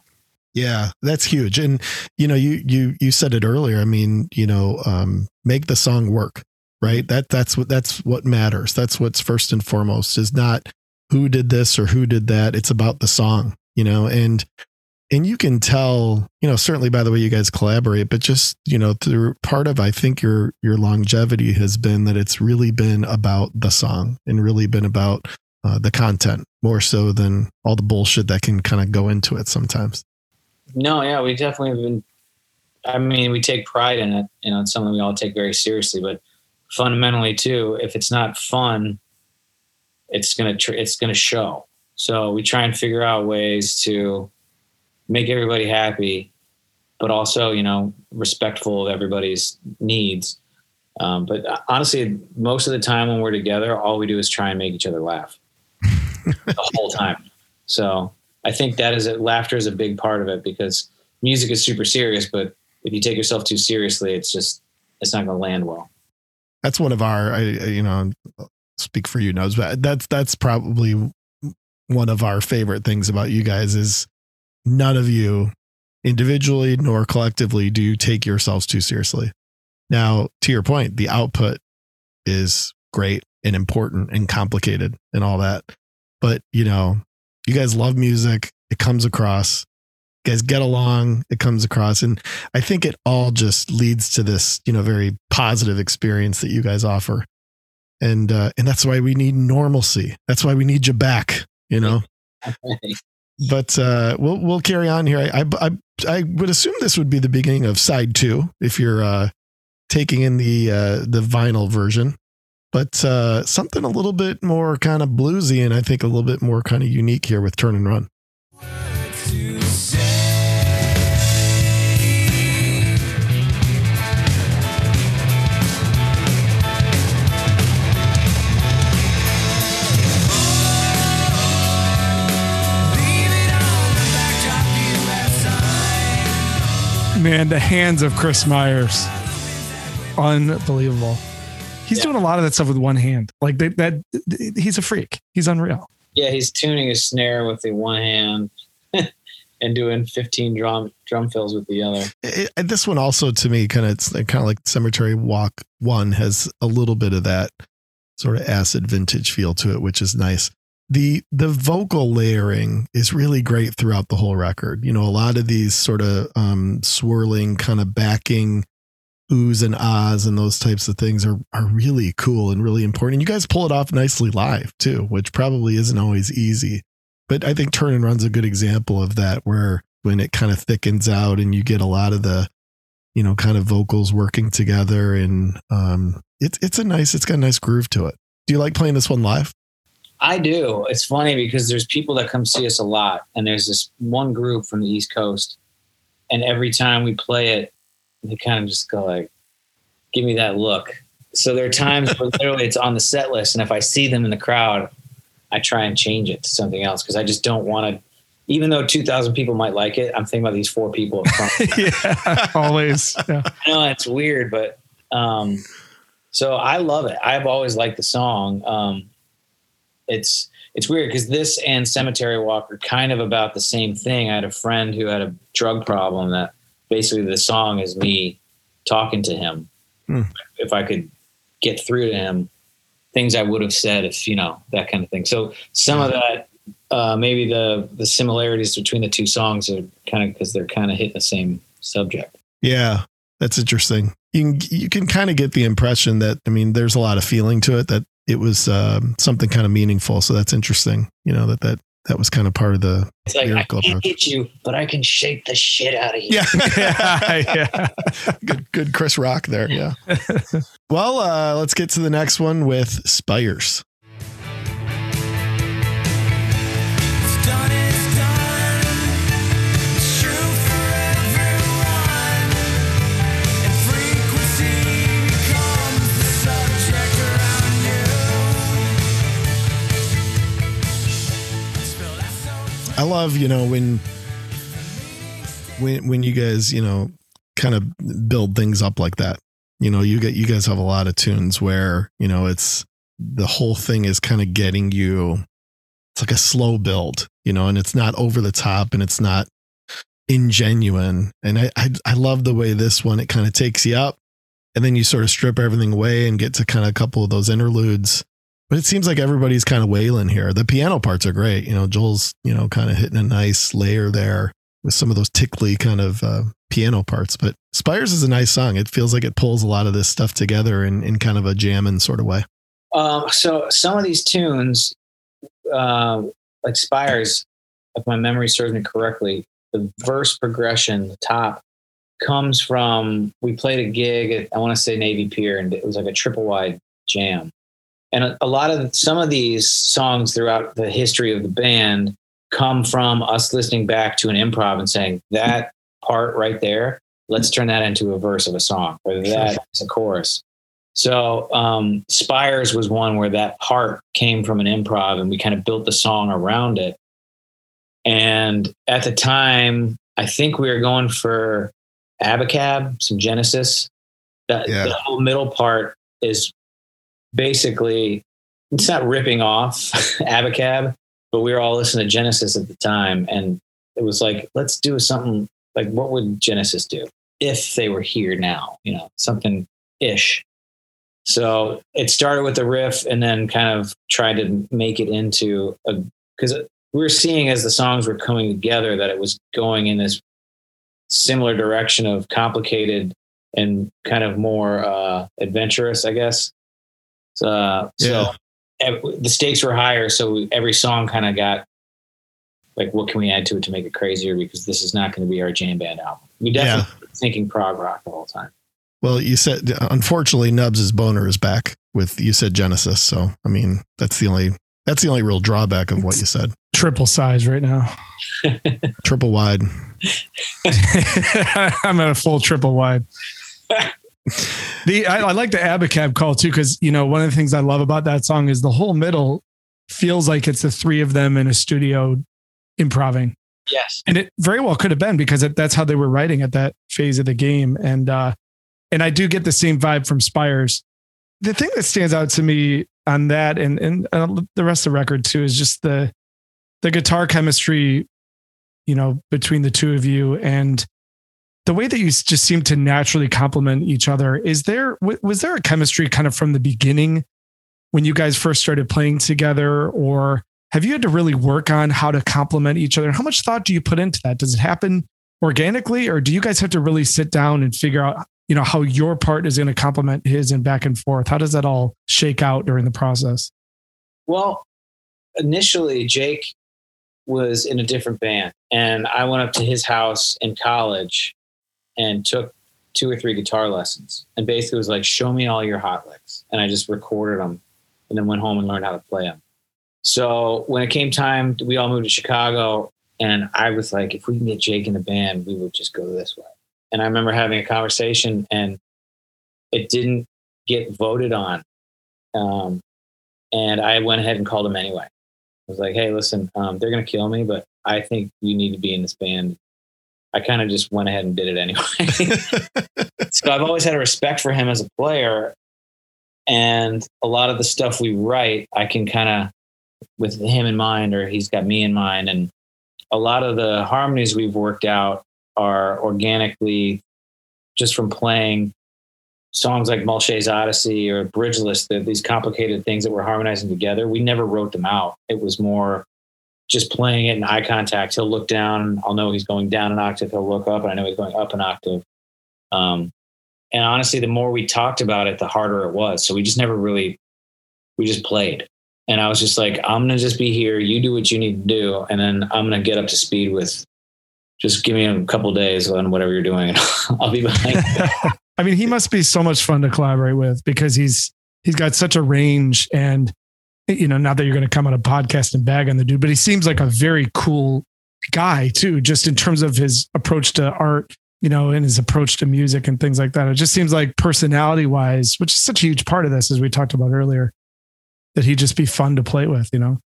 Yeah, that's huge. And you know, you you you said it earlier. I mean, you know, um, make the song work, right? That that's what that's what matters. That's what's first and foremost is not who did this or who did that. It's about the song, you know, and and you can tell, you know, certainly by the way you guys collaborate, but just, you know, through part of I think your your longevity has been that it's really been about the song and really been about uh, the content more so than all the bullshit that can kind of go into it sometimes. no yeah we definitely have been i mean we take pride in it you know it's something we all take very seriously but fundamentally too if it's not fun it's gonna tr- it's gonna show. So we try and figure out ways to make everybody happy but also you know respectful of everybody's needs. Um, but honestly most of the time when we're together all we do is try and make each other laugh the whole time. So i think that is a, laughter is a big part of it because music is super serious but if you take yourself too seriously it's just it's not going to land well. That's one of our I- you know speak for you knows but that's that's probably one of our favorite things about you guys is none of you individually nor collectively do you take yourselves too seriously. Now to your point the output is great and important and complicated and all that but you know you guys love music it comes across you guys get along it comes across and I think it all just leads to this, you know, very positive experience that you guys offer. And uh, and that's why we need normalcy. That's why we need you back, you know. But uh, we'll we'll carry on here. I, I I would assume this would be the beginning of side two if you're uh, taking in the uh, the vinyl version. But uh, something a little bit more kind of bluesy and I think a little bit more kind of unique here with Turn and Run. Man, the hands of Kris Myers. Unbelievable. He's Yeah. doing a lot of that stuff with one hand. Like that, that he's a freak. He's unreal. yeah he's tuning his snare with the one hand and doing 15 drum drum fills with the other it, it- this one also to me kind of it's kind of like cemetery walk one has a little bit of that sort of acid vintage feel to it which is nice the the vocal layering is really great throughout the whole record you know a lot of these sort of um swirling kind of backing oohs and ahs and those types of things are are really cool and really important and you guys pull it off nicely live too which probably isn't always easy but I think Turn and Run's a good example of that, where when it kind of thickens out and you get a lot of the you know, kind of vocals working together, and um, it's it's a nice, it's got a nice groove to it. Do you like playing this one live? I do. It's funny because there's people that come see us a lot, and there's this one group from the East Coast, and every time we play it, they kind of just go like, "Give me that look." So there are times where literally it's on the set list, and if I see them in the crowd, I try and change it to something else because I just don't want to. Even though 2,000 people might like it, I'm thinking about these four people. yeah, always. Yeah. I know it's weird, but um, so I love it. I've always liked the song. Um, it's it's weird because this and Cemetery Walk are kind of about the same thing. I had a friend who had a drug problem that basically the song is me talking to him. Hmm. If I could get through to him, things I would have said if you know that kind of thing. So some of that, uh, maybe the the similarities between the two songs are kind of because they're kind of hitting the same subject. Yeah, that's interesting. You can, you can kind of get the impression that I mean, there's a lot of feeling to it that it was um, something kind of meaningful. So that's interesting. You know that that that was kind of part of the It's like I can't approach. hit you, but I can shake the shit out of you. Yeah, yeah, yeah. good good Chris Rock there. Yeah. well, uh, let's get to the next one with Spires. I love you know when when when you guys you know kind of build things up like that. You know, you get you guys have a lot of tunes where you know it's the whole thing is kind of getting you. It's like a slow build, you know, and it's not over the top and it's not ingenuine. And I I, I love the way this one it kind of takes you up, and then you sort of strip everything away and get to kind of a couple of those interludes. But it seems like everybody's kind of wailing here. The piano parts are great. You know, Joel's, you know, kind of hitting a nice layer there with some of those tickly kind of uh, piano parts. But Spires is a nice song. It feels like it pulls a lot of this stuff together in, in kind of a jamming sort of way. Um, so some of these tunes, uh, like Spires, if my memory serves me correctly, the verse progression, the top, comes from we played a gig at I want to say Navy Pier, and it was like a triple wide jam. And a, lot of some of these songs throughout the history of the band come from us listening back to an improv and saying that part right there, let's turn that into a verse of a song, or that is a chorus. So um, Spires was one where that part came from an improv, and we kind of built the song around it. And at the time, I think we were going for Abacab, some Genesis. That Yeah. the whole middle part is basically it's not ripping off Abacab, but we were all listening to Genesis at the time, and it was like, let's do something like what would Genesis do if they were here now? You know, something ish. So it started with the riff, and then kind of tried to make it into a because we were seeing as the songs were coming together that it was going in this similar direction of complicated and kind of more uh, adventurous, I guess. Uh, Yeah. So the stakes were higher, so every song kind of got like, what can we add to it to make it crazier? Because this is not going to be our jam band album. We definitely were thinking prog rock the whole time. Well, you said, unfortunately, Nubs' boner is back with, you said Genesis. So, I mean, that's the only, that's the only real drawback of what you said. Triple size right now. Triple wide. I'm at a full triple wide. the I, I like the Abacab call too because you know one of the things I love about that song is the whole middle feels like it's the three of them in a studio improving, Yes. and it very well could have been because it, that's how they were writing at that phase of the game. And uh, and I do get the same vibe from Spires. The thing that stands out to me on that and and uh, the rest of the record too is just the the guitar chemistry, you know, between the two of you and the way that you just seem to naturally complement each other. Is there was there a chemistry kind of from the beginning when you guys first started playing together, or have you had to really work on how to complement each other? How much thought do you put into that? Does it happen organically, or do you guys have to really sit down and figure out, you know, how your part is going to complement his and back and forth? How does that all shake out during the process? Well, initially, Jake was in a different band, and I went up to his house in college and took two or three guitar lessons and basically was like, show me all your hot licks. And I just recorded them and then went home and learned how to play them. So when it came time, we all moved to Chicago and I was like, if we can get Jake in the band, we would just go this way. And I remember having a conversation and it didn't get voted on. Um, and I went ahead and called him anyway. I was like, hey, listen, um, they're going to kill me, but I think you need to be in this band. I kind of just went ahead and did it anyway. so I've always had a respect for him as a player. And a lot of the stuff we write, I can kind of, with him in mind, or he's got me in mind. And a lot of the harmonies we've worked out are organically just from playing songs like Mulche's Odyssey or Bridgeless, the, these complicated things that we're harmonizing together. We never wrote them out. It was more just playing it in eye contact. He'll look down. I'll know he's going down an octave. He'll look up, and I know he's going up an octave. Um, and honestly, the more we talked about it, the harder it was. So we just never really, we just played. And I was just like, I'm gonna just be here. You do what you need to do, and then I'm gonna get up to speed with. Just give me a couple days on whatever you're doing, and I'll be behind. I mean, he must be so much fun to collaborate with because he's he's got such a range and you know, not that you're going to come on a podcast and bag on the dude, but he seems like a very cool guy too, just in terms of his approach to art, you know, and his approach to music and things like that. It just seems like personality wise, which is such a huge part of this, as we talked about earlier, that he'd just be fun to play with, you know?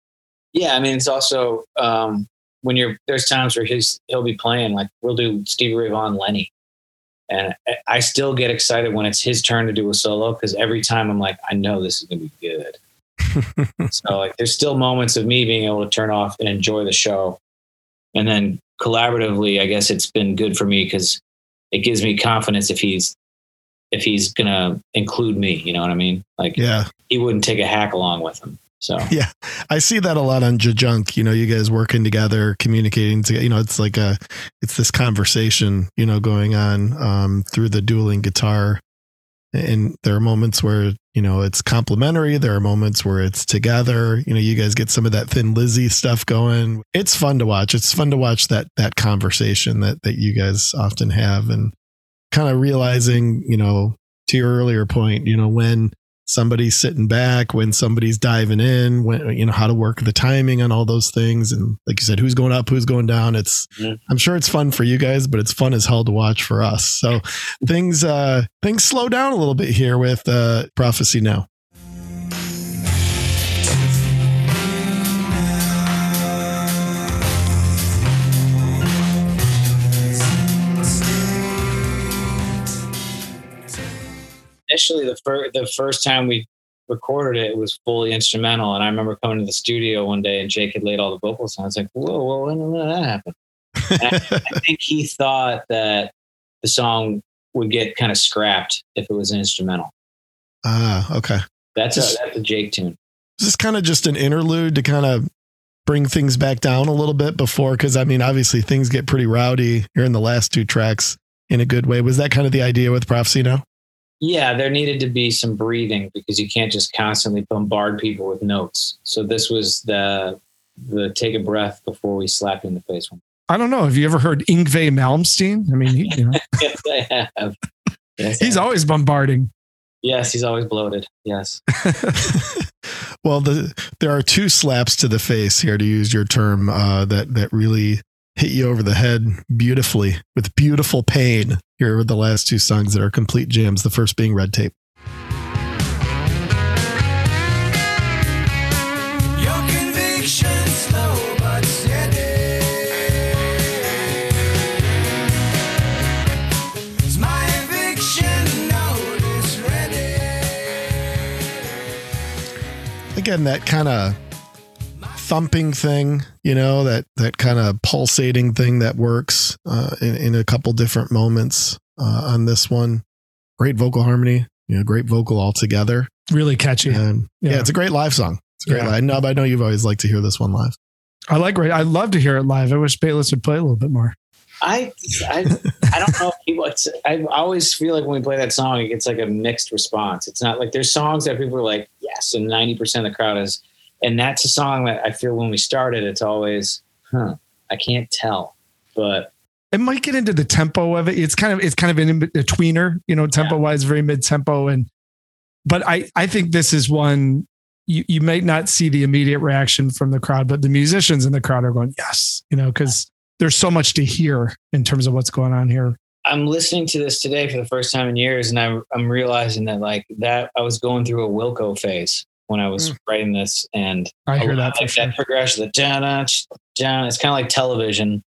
Yeah, I mean, it's also um, when you're there's times where he's he'll be playing like we'll do Stevie Ray Vaughan, Lenny, and I- still get excited when it's his turn to do a solo because every time I'm like, I know this is gonna be good. so like, there's still moments of me being able to turn off and enjoy the show, and then collaboratively, I guess it's been good for me because it gives me confidence if he's if he's gonna include me. You know what I mean? Like yeah. he wouldn't take a hack along with him. So Yeah. I see that a lot on Jajunk, you know, you guys working together, communicating together, you know, it's like a, it's this conversation, you know, going on um, through the dueling guitar. And there are moments where, you know, it's complementary. There are moments where it's together. You know, you guys get some of that Thin Lizzy stuff going. It's fun to watch. It's fun to watch that, that conversation that, that you guys often have and kind of realizing, you know, to your earlier point, you know, when somebody's sitting back, when somebody's diving in, when you know how to work the timing on all those things, and like you said, who's going up, who's going down. It's Yeah. I'm sure it's fun for you guys, but it's fun as hell to watch for us. So things uh things slow down a little bit here with uh prophecy now. Initially the first the first time we recorded it, it was fully instrumental. And I remember coming to the studio one day and Jake had laid all the vocals on. I was like, whoa, whoa, when did that happen? I think he thought that the song would get kind of scrapped if it was an instrumental. ah, okay. That's a, that's a Jake tune. Is this kind of just an interlude to kind of bring things back down a little bit before? Because I mean, obviously things get pretty rowdy here in the last two tracks in a good way. Was that kind of the idea with prophecy now? Yeah, there needed to be some breathing because you can't just constantly bombard people with notes. So this was the the take a breath before we slap you in the face one. I don't know. Have you ever heard Yngwie Malmsteen? I mean, he, you know, yes, I have. Yes, I he's have. always bombarding. yes, he's always bloated. Yes. well, the, there are two slaps to the face here, to use your term, uh, that that really hit you over the head beautifully with beautiful pain. Here are the last two songs that are complete jams. The first being Red Tape. Your conviction slow but steady. Is my eviction notice ready? Again, that kind of thumping thing, you know, that that kind of pulsating thing that works uh, in, in a couple different moments uh, on this one. Great vocal harmony, you know, great vocal altogether. Really catchy. And yeah. Yeah. it's a great live song. It's a great Yeah. live. No, but I know you've always liked to hear this one live. I like. I love to hear it live. I wish Bayliss would play a little bit more. I I I don't know if people. I always feel like when we play that song, it gets like a mixed response. It's not like there's songs that people are like yes, and ninety percent of the crowd is, and that's a song that I feel when we started, it's always, huh, I can't tell, but it might get into the tempo of it. It's kind of it's kind of in a tweener, you know, tempo wise, very mid tempo. And but I I think this is one you you might not see the immediate reaction from the crowd, but the musicians in the crowd are going yes, you know, because there's so much to hear in terms of what's going on here. I'm listening to this today for the first time in years, and I'm I'm realizing that like that I was going through a Wilco phase when I was Mm. writing this, and I hear that like sure. that progression, the down, down. It's kind of like television.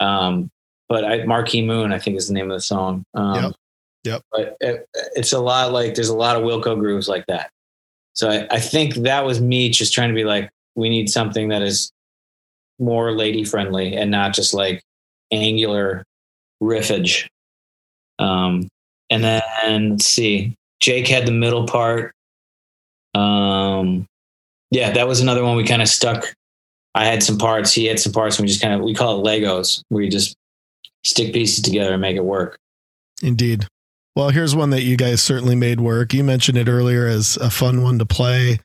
Um, but I, Marquee Moon, I think is the name of the song. Um, Yep. Yep. But it, it's a lot like there's a lot of Wilco grooves like that. So I, I think that was me just trying to be like, we need something that is more lady friendly and not just like angular riffage. Um, and then let's see, Jake had the middle part. Um, yeah, that was another one we kind of stuck. I had some parts, he had some parts, and we just kind of we call it Legos, where you just stick pieces together and make it work. Indeed. Well, here's one that you guys certainly made work. You mentioned it earlier as a fun one to play.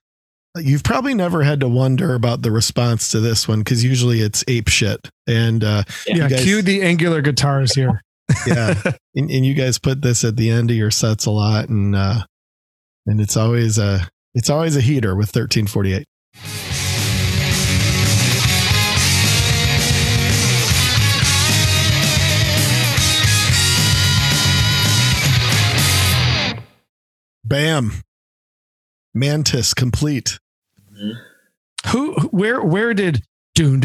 You've probably never had to wonder about the response to this one because usually it's ape shit. And uh, Yeah. Yeah, you guys- cue the angular guitars here. yeah, and, and you guys put this at the end of your sets a lot, and uh, and it's always a it's always a heater with 1348. Bam. Mantis complete. Mm-hmm. Who where where did where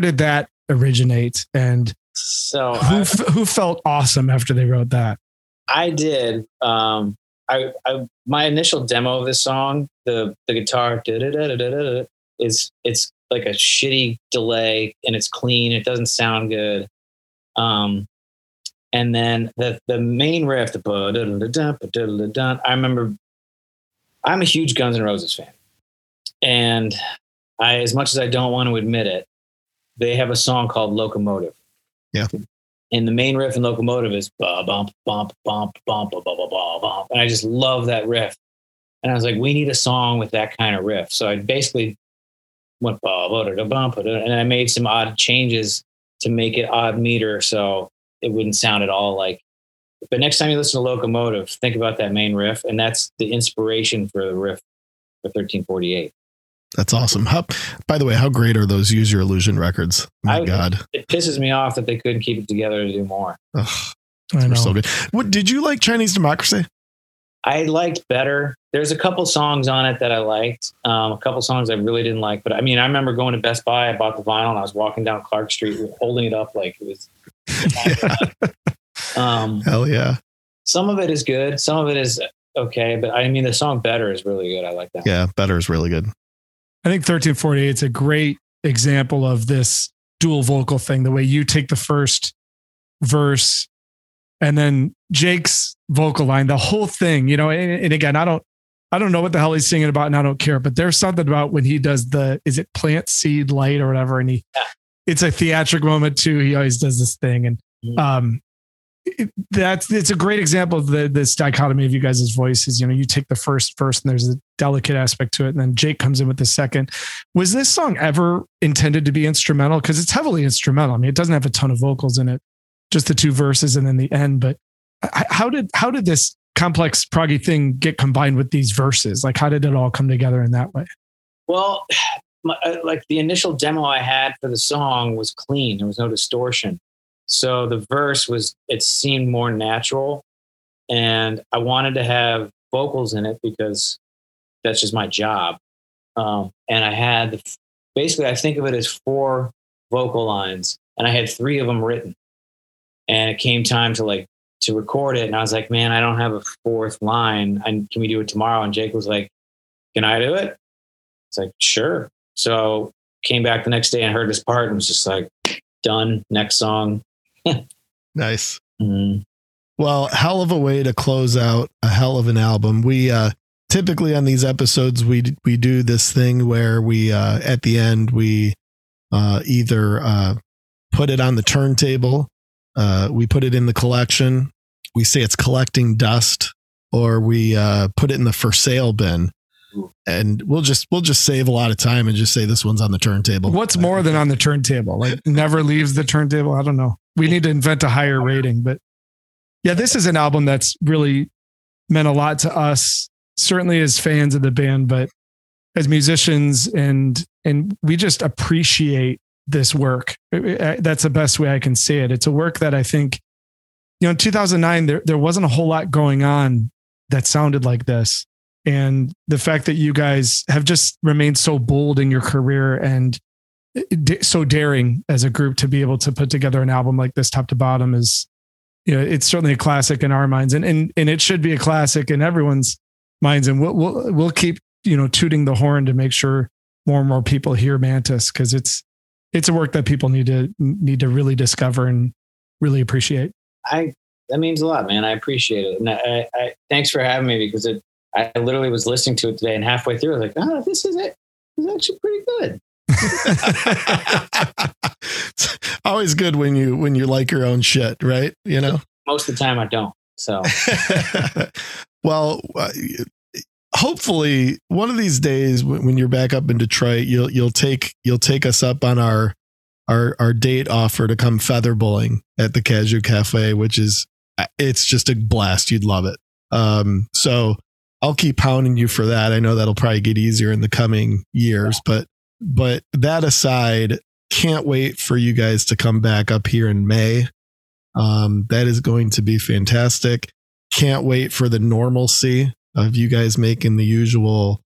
did that originate and so who who felt awesome after they wrote that? I did. Um I, I my initial demo of this song, the the guitar is it's like a shitty delay and it's clean. It doesn't sound good. Um, and then the the main riff, the I remember. I'm a huge Guns N' Roses fan, and I, as much as I don't want to admit it, they have a song called Locomotive. Yeah. And the main riff in Locomotive is ba bump bump bump bump ba ba bump, and I just love that riff. And I was like, we need a song with that kind of riff. So I basically went bump, and I made some odd changes to make it odd meter, so it wouldn't sound at all like. But next time you listen to Locomotive, think about that main riff, and that's the inspiration for the riff for 1348. That's awesome. How, by the way, how great are those Use Your Illusion records? My I- God. It pisses me off that they couldn't keep it together to do more. Ugh, I they're know. so good. What did you like Chinese Democracy? I liked better. There's a couple songs on it that I liked. Um, a couple songs I really didn't like. But I mean, I remember going to Best Buy. I bought the vinyl and I was walking down Clark Street holding it up like it was. um, Hell yeah. some of it is good. Some of it is okay. But I mean, the song "Better" is really good. I like that. Yeah. Better is really good. I think 1348 is a great example of this dual vocal thing. The way you take the first verse and then Jake's vocal line, the whole thing, you know, and, and again, I don't, I don't know what the hell he's singing about and I don't care, but there's something about when he does the, is it plant seed light or whatever? And he, Yeah. it's a theatric moment too. He always does this thing. And, Mhm. um, that's it's a great example of the this dichotomy of you guys' voices. You know, you take the first verse and there's a delicate aspect to it, and then Jake comes in with the second. Was this song ever intended to be instrumental? Because it's heavily instrumental. I mean, it doesn't have a ton of vocals in it, just the two verses and then the end. But how did how did this complex proggy thing get combined with these verses? Like, how did it all come together in that way? Well, my, uh, like the initial demo I had for the song was clean. There was no distortion. So the verse was, it seemed more natural. And I wanted to have vocals in it because that's just my job. Um, and I had basically, I think of it as four vocal lines, and I had three of them written. And it came time to like, to record it. And I was like, man, I don't have a fourth line. And can we do it tomorrow? And Jake was like, can I do it? It's like, sure. So came back the next day and heard this part and was just like, done. Next song. Nice. Mhm. Well, hell of a way to close out a hell of an album. We uh typically on these episodes we we do this thing where we uh at the end we uh either uh put it on the turntable, uh we put it in the collection, we say it's collecting dust or we uh put it in the for sale bin. and we'll just we'll just save a lot of time and just say this one's on the turntable. What's more than on the turntable? Like never leaves the turntable. I don't know. We need to invent a higher rating, but yeah, this is an album that's really meant a lot to us, certainly as fans of the band, but as musicians and and we just appreciate this work. That's the best way I can say it. It's a work that I think, you know, in 2009 there there wasn't a whole lot going on that sounded like this. And the fact that you guys have just remained so bold in your career and so daring as a group to be able to put together an album like this top to bottom is you know it's certainly a classic in our minds and and and it should be a classic in everyone's minds and we'll we'll, we'll keep you know tooting the horn to make sure more and more people hear mantis because it's it's a work that people need to need to really discover and really appreciate I that means a lot, man. I appreciate it, and I, I thanks for having me because it. I literally was listening to it today, and halfway through, I was like, "Oh, this is it. It's actually pretty good." It's always good when you when you like your own shit, right? You know. Most of the time, I don't. So, well, uh, hopefully, one of these days when you're back up in Detroit, you'll you'll take you'll take us up on our our our date offer to come feather bowling at the Cadieux Cafe, which is it's just a blast. You'd love it. Um, so I'll keep pounding you for that. I know that'll probably get easier in the coming years, but but that aside, can't wait for you guys to come back up here in May. Um, that is going to be fantastic. Can't wait for the normalcy of you guys making the usual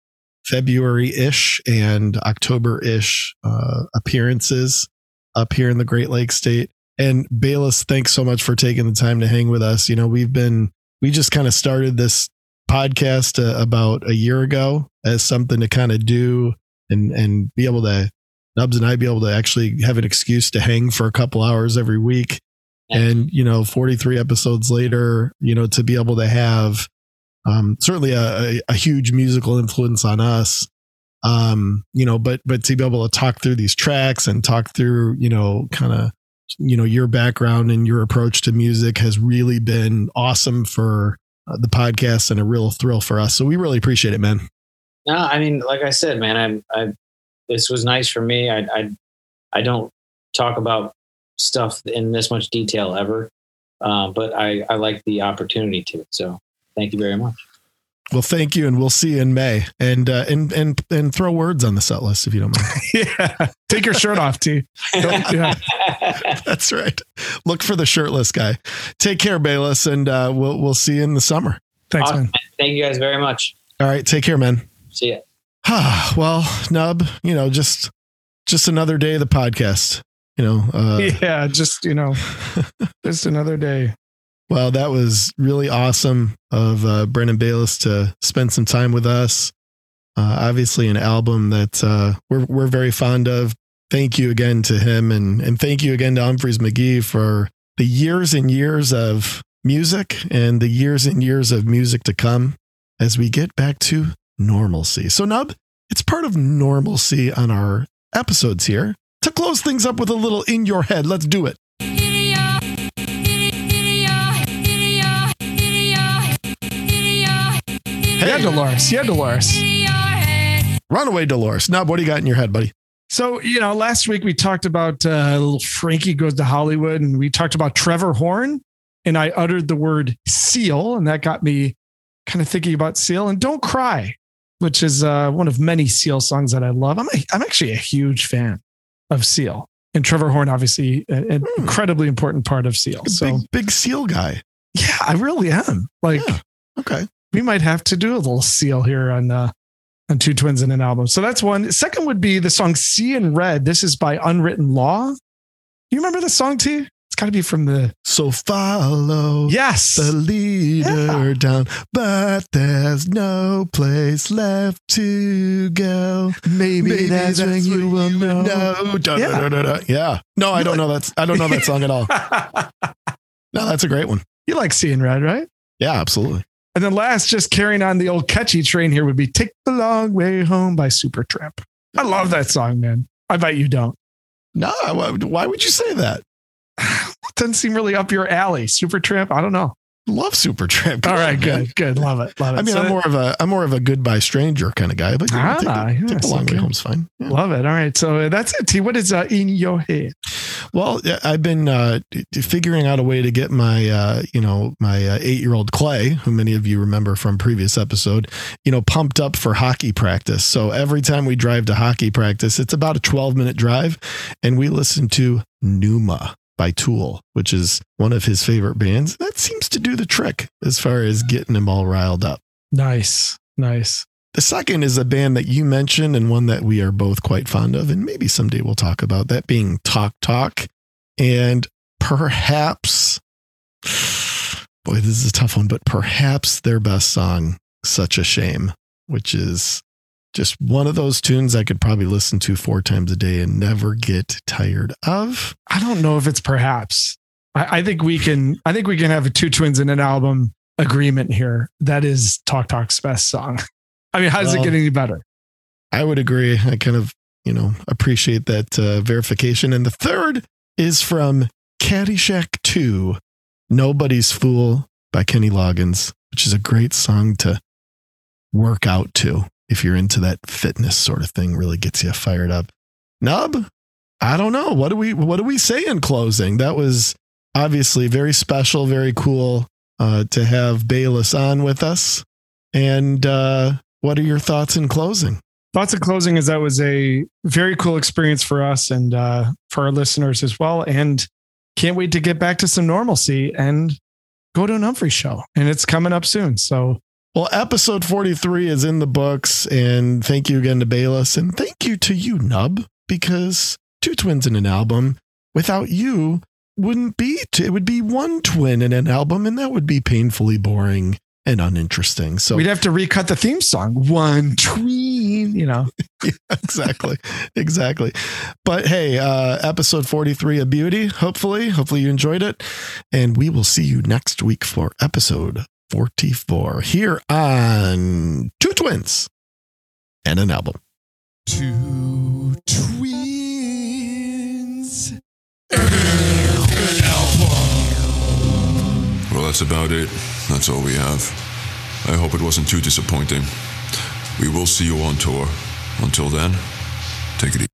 February ish and October ish uh, appearances up here in the Great Lakes State. And Bayliss, thanks so much for taking the time to hang with us. You know, we've been, we just kind of started this podcast uh, about a year ago as something to kind of do and, and be able to, Nubs and I be able to actually have an excuse to hang for a couple hours every week. And, you know, 43 episodes later, you know, to be able to have um, certainly a, a, a huge musical influence on us. Um you know but but to be able to talk through these tracks and talk through you know kind of you know your background and your approach to music has really been awesome for uh, the podcast and a real thrill for us. So we really appreciate it man no, I mean, like I said, man, I'm, I, this was nice for me. I, I, I don't talk about stuff in this much detail ever, uh, but I, I like the opportunity to. So thank you very much. well thank you and we'll see you in may and uh, and and and throw words on the set list if you don't mind yeah take your shirt off t Don't- yeah. that's right look for the shirtless guy take care bayliss and uh we'll we'll see you in the summer thanks Awesome. man Thank you guys very much. all right take care man See ya. well, Nub, you know, just just another day of the podcast. You know, uh, yeah just you know just another day well, that was really awesome of uh, Brendan Bayliss to spend some time with us. Uh, obviously, an album that uh, we're we're very fond of. Thank you again to him, and and thank you again to Umphrey's McGee for the years and years of music and the years and years of music to come as we get back to normalcy. So, Nub, it's part of normalcy on our episodes here to close things up with a little in your head. Let's do it. Hey. Yeah dolores yeah dolores Runaway Dolores. Nub, what do you got in your head, buddy? So, you know, last week we talked about uh, little Frankie goes to Hollywood and we talked about Trevor Horn and I uttered the word seal and that got me kind of thinking about seal and don't cry, which is uh, one of many seal songs that I love. I'm, a, I'm actually a huge fan of seal and Trevor Horn, obviously an Hmm. incredibly important part of seal. A So big, big seal guy. yeah, I really am like, Yeah. Okay. we might have to do a little seal here on uh on two twins in an album. So that's one. Second would be the song "See in Red." This is by Unwritten Law. You remember the song, T? Got to be from the So follow yes. the leader Yeah. down, but there's no place left to go. Maybe, that's, when you will know. No, da, Yeah. da, da, yeah. No, I don't know that. I don't know that song at all. No, that's a great one. you like "Seeing Red," right? Yeah, absolutely. And then last, just carrying on the old catchy train here would be "Take the Long Way Home" by Supertramp. I love that song, man. I bet you don't. No, why would you say that? Doesn't seem really up your alley. Supertramp. I don't know. love Supertramp. All Come right, man. good, good. Love it. Love it. I mean, So- I'm more of a I'm more of a goodbye stranger kind of guy, but know, take, Ah, the, take the long okay. way home's fine. Yeah. Love it. All right. So that's it. T. What is uh, in your head? Well, I've been uh, figuring out a way to get my, uh, you know, my uh, eight-year-old Clay, who many of you remember from previous episode, you know, pumped up for hockey practice. So every time we drive to hockey practice, it's about a 12-minute drive, and we listen to Numa by Tool, which is one of his favorite bands. That seems to do the trick as far as getting him all riled up. Nice. Nice. The second is a band that you mentioned and one that we are both quite fond of, and maybe someday we'll talk about that being Talk Talk. And perhaps, boy, this is a tough one, but perhaps their best song, Such a Shame, which is just one of those tunes I could probably listen to four times a day and never get tired of. I don't know if it's perhaps. I, I think we can. I think we can have a two twins in an album agreement here. That is Talk Talk's best song. I mean, how does Well, it get any better? I would agree. I kind of, you know, appreciate that uh, verification. And the third is from Caddyshack 2, Nobody's Fool by Kenny Loggins, which is a great song to work out to if you're into that fitness sort of thing, really gets you fired up. Nub, I don't know. What do we what do we say in closing? That was obviously very special, very cool uh, to have Bayliss on with us. And uh, what are your thoughts in closing? Thoughts in closing is that was a very cool experience for us and uh, for our listeners as well. And can't wait to get back to some normalcy and go to an Umphrey show. And it's coming up soon. So Well, episode 43 is in the books. And thank you again to Bayliss. And thank you to you, Nub, because two twins in an album without you wouldn't be, t- it would be one twin in an album. And that would be painfully boring and uninteresting. So, we'd have to recut the theme song. One tween, you know. exactly. Exactly. But hey, uh, episode 43 of Beauty, hopefully, hopefully you enjoyed it. And we will see you next week for episode 44 here on Two Twins and an album. Two twins. and an Album. Well, that's about it. That's all we have. I hope it wasn't too disappointing. We will see you on tour. Until then, take it easy.